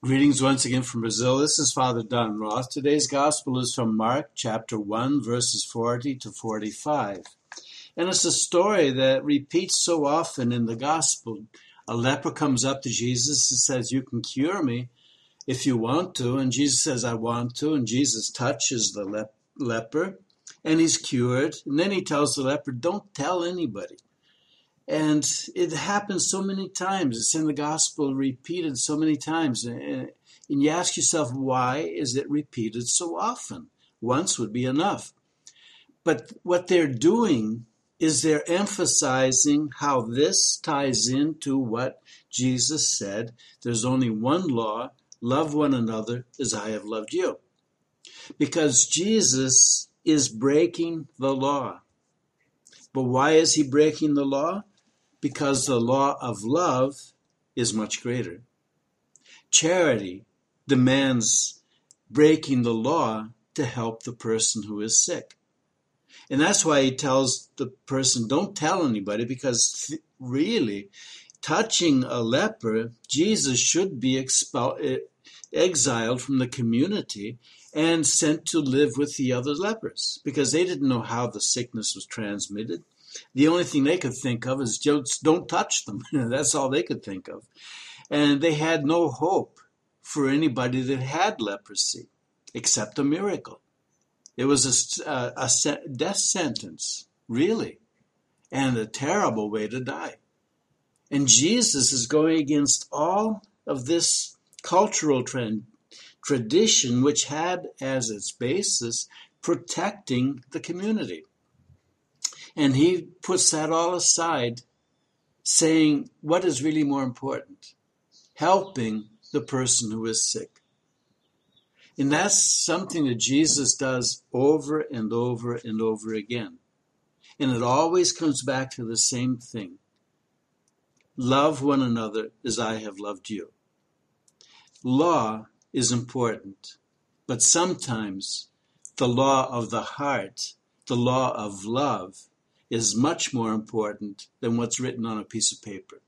Greetings once again from Brazil. This is Father Don Roth. Today's gospel is from Mark chapter 1, verses 40 to 45. And it's a story that repeats so often in the gospel. A leper comes up to Jesus and says, You can cure me if you want to. And Jesus says, I want to. And Jesus touches the lep- leper and he's cured. And then he tells the leper, Don't tell anybody. And it happens so many times. It's in the gospel repeated so many times. Uh, and you ask yourself, why is it repeated so often? Once would be enough. But what they're doing is they're emphasizing how this ties into what Jesus said there's only one law love one another as I have loved you. Because Jesus is breaking the law. But why is he breaking the law? Because the law of love is much greater. Charity demands breaking the law to help the person who is sick. And that's why he tells the person, don't tell anybody, because th- really, touching a leper, Jesus should be expelled, exiled from the community and sent to live with the other lepers because they didn't know how the sickness was transmitted. The only thing they could think of is just don't touch them. That's all they could think of. And they had no hope for anybody that had leprosy except a miracle. It was a, uh, a, a death sentence, really, and a terrible way to die. And Jesus is going against all of this cultural trend, tradition, which had as its basis protecting the community. And he puts that all aside, saying, what is really more important? Helping the person who is sick. And that's something that Jesus does over and over and over again. And it always comes back to the same thing love one another as I have loved you. Law is important, but sometimes the law of the heart, the law of love, is much more important than what's written on a piece of paper.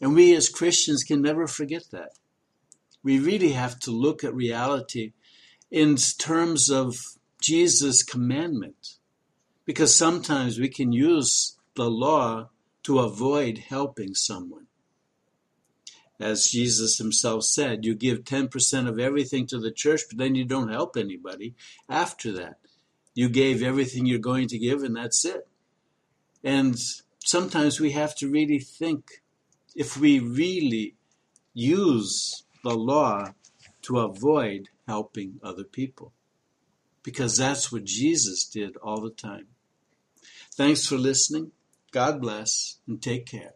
And we as Christians can never forget that. We really have to look at reality in terms of Jesus' commandment. Because sometimes we can use the law to avoid helping someone. As Jesus himself said, you give 10% of everything to the church, but then you don't help anybody after that. You gave everything you're going to give, and that's it. And sometimes we have to really think if we really use the law to avoid helping other people. Because that's what Jesus did all the time. Thanks for listening. God bless and take care.